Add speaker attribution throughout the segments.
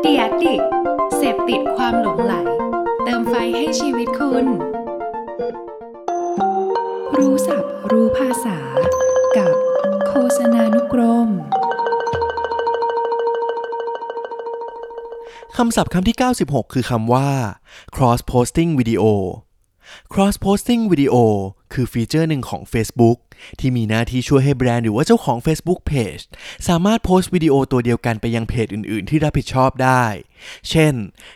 Speaker 1: เดียดิกเสพติดความหลงไหล เติมไฟให้ชีวิตคุณ รู้ศัพท์รู้ภาษา กับโฆษณานุกรม
Speaker 2: คำศัพท์คำที่ 96 คือคำว่า cross posting video cross posting video คือฟีเจอร์หนึ่งของ Facebook ที่มีหน้าที่ช่วยให้แบรนด์หรือว่าเจ้าของ Facebook Page สามารถโพสต์วิดีโอตัวเดียวกันไปยังเพจอื่นๆ ที่รับผิดชอบได้ เช่น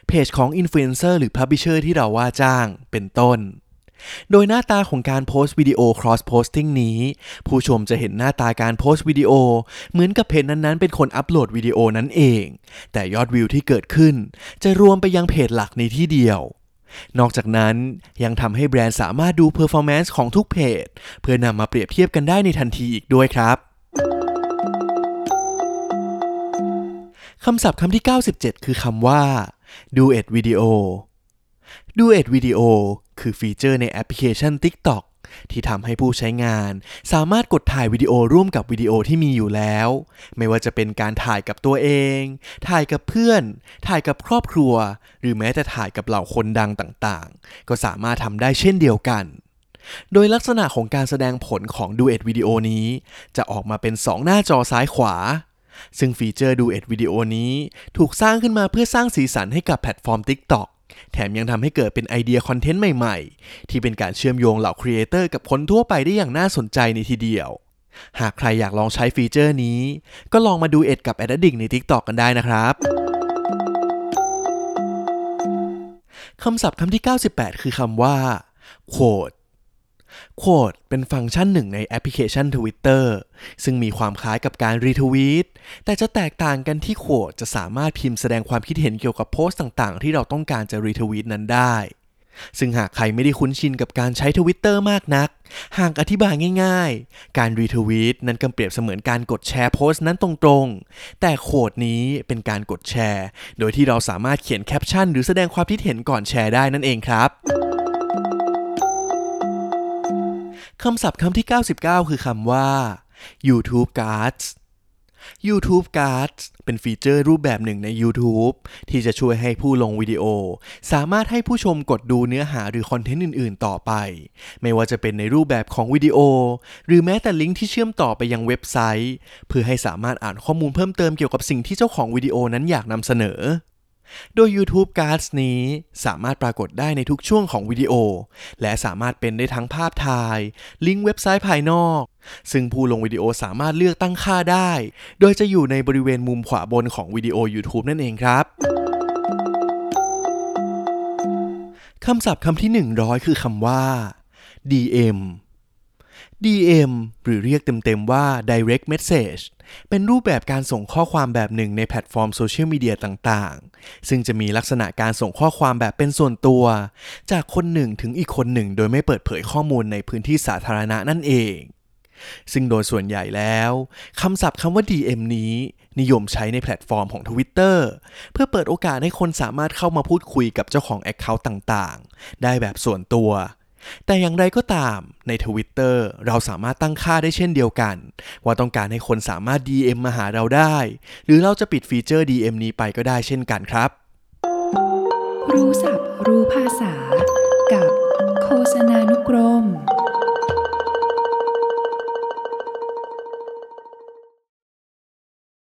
Speaker 2: เพจของอินฟลูเอนเซอร์หรือพับ l ิเชอร์ที่เราว่าจ้างเป็นต้น โดยหน้าตาของการโพสต์วิดีโอ cross posting นี้ ผู้ชมจะเห็นหน้าตาการโพสต์วิดีโอ เหมือนกับเพจนั้นๆ เป็นคนอัปโหลดวิดีโอนั้นเอง แต่ยอดวิวที่เกิดขึ้น จะรวมไปยังเพจหลักในที่เดียว นอกจากนั้นยังทำให้แบรนด์สามารถดู performance ของทุกเพจ เพื่อนำมาเปรียบเทียบกันได้ในทันทีอีกด้วยครับคำศัพท์คำที่ 97 คือคำว่า duet video duet video คือฟีเจอร์ในแอปพลิเคชัน TikTok ที่ทำให้ผู้ใช้งาน สามารถกดถ่ายวิดีโอร่วมกับวิดีโอที่มีอยู่แล้ว ไม่ว่าจะเป็นการถ่ายกับตัวเอง ถ่ายกับเพื่อน ถ่ายกับครอบครัว หรือแม้แต่ถ่ายกับเหล่าคนดังต่างๆ ก็สามารถทำได้เช่นเดียวกัน โดยลักษณะของการแสดงผลของ duet วิดีโอนี้ จะออกมาเป็น 2 หน้าจอซ้ายขวาซึ่งฟีเจอร์ duet วิดีโอนี้ถูกสร้างขึ้นมาเพื่อสร้างสีสันให้กับแพลตฟอร์ม TikTok แถมยังทำให้เกิดเป็นไอเดียคอนเทนต์ใหม่ๆ ที่เป็นการเชื่อมโยงเหล่าครีเอเตอร์กับคนทั่วไปได้อย่างน่าสนใจในทีเดียว หากใครอยากลองใช้ฟีเจอร์นี้ ก็ลองมา duet กับ Ad Addict ใน TikTok กันได้นะครับคำศัพท์คำที่ 98 คือคำว่า quote quote เป็นฟังก์ชันหนึ่งในแอปพลิเคชัน Twitter ซึ่งมีความคล้ายกับการรีทวีต แต่จะแตกต่างกันที่ quote จะสามารถพิมพ์แสดงความคิดเห็นเกี่ยวกับโพสต์ต่างๆ ที่เราต้องการจะรีทวีตนั้นได้ ซึ่งหากใครไม่ได้คุ้นชินกับการใช้ทวิตเตอร์มากนัก หากอธิบายง่ายๆ การรีทวีตนั้นก็เปรียบเสมือนการกดแชร์โพสต์นั้นตรงๆ แต่ quote นี้เป็นการกดแชร์ โดยที่เราสามารถเขียนแคปชั่น หรือแสดงความคิดเห็นก่อนแชร์ได้นั่นเองครับคำศัพท์คำที่ 99 คือคำว่า YouTube Cards YouTube Cards เป็นฟีเจอร์รูปแบบหนึ่งใน YouTube ที่จะช่วยให้ผู้ลงวิดีโอ สามารถให้ผู้ชมกดดูเนื้อหาหรือคอนเทนต์อื่น ๆ ต่อไป ไม่ว่าจะเป็นในรูปแบบของวิดีโอ หรือแม้แต่ลิงก์ที่เชื่อมต่อไปยังเว็บไซต์ เพื่อให้สามารถอ่านข้อมูลเพิ่มเติมเกี่ยวกับสิ่งที่เจ้าของวิดีโอนั้นอยากนำเสนอ โดย YouTube Cards นี้สามารถปรากฏได้ในทุกช่วงของวิดีโอ และสามารถเป็นได้ทั้งภาพถ่าย ลิงก์เว็บไซต์ภายนอก ซึ่งผู้ลงวิดีโอสามารถเลือกตั้งค่าได้ โดยจะอยู่ในบริเวณมุมขวาบนของวิดีโอ YouTube นั่นเองครับคำศัพท์คำที่ 100 คือคำว่า DM DM หรือเรียกเต็มๆว่า Direct Message เป็นรูปแบบการส่งข้อความแบบหนึ่งในแพลตฟอร์มโซเชียลมีเดียต่างๆ ซึ่งจะมีลักษณะการส่งข้อความแบบเป็นส่วนตัว จากคนหนึ่งถึงอีกคนหนึ่ง โดยไม่เปิดเผยข้อมูลในพื้นที่สาธารณะนั่นเอง ซึ่งโดยส่วนใหญ่แล้วคำศัพท์คำว่า DM นี้นิยมใช้ในแพลตฟอร์มของ Twitter เพื่อเปิดโอกาสให้คนสามารถเข้ามาพูดคุยกับเจ้าของ Account ต่างๆ ได้แบบส่วนตัว แต่อย่างไรก็ตามใน Twitter เราสามารถตั้งค่าได้เช่นเดียวกัน ว่าต้องการให้คนสามารถ DM มาหาเราได้ หรือเราจะปิดฟีเจอร์ DM นี้ไปก็ได้เช่นกันครับ
Speaker 1: รู้ศัพท์รู้ภาษา กับโฆษณานุกรม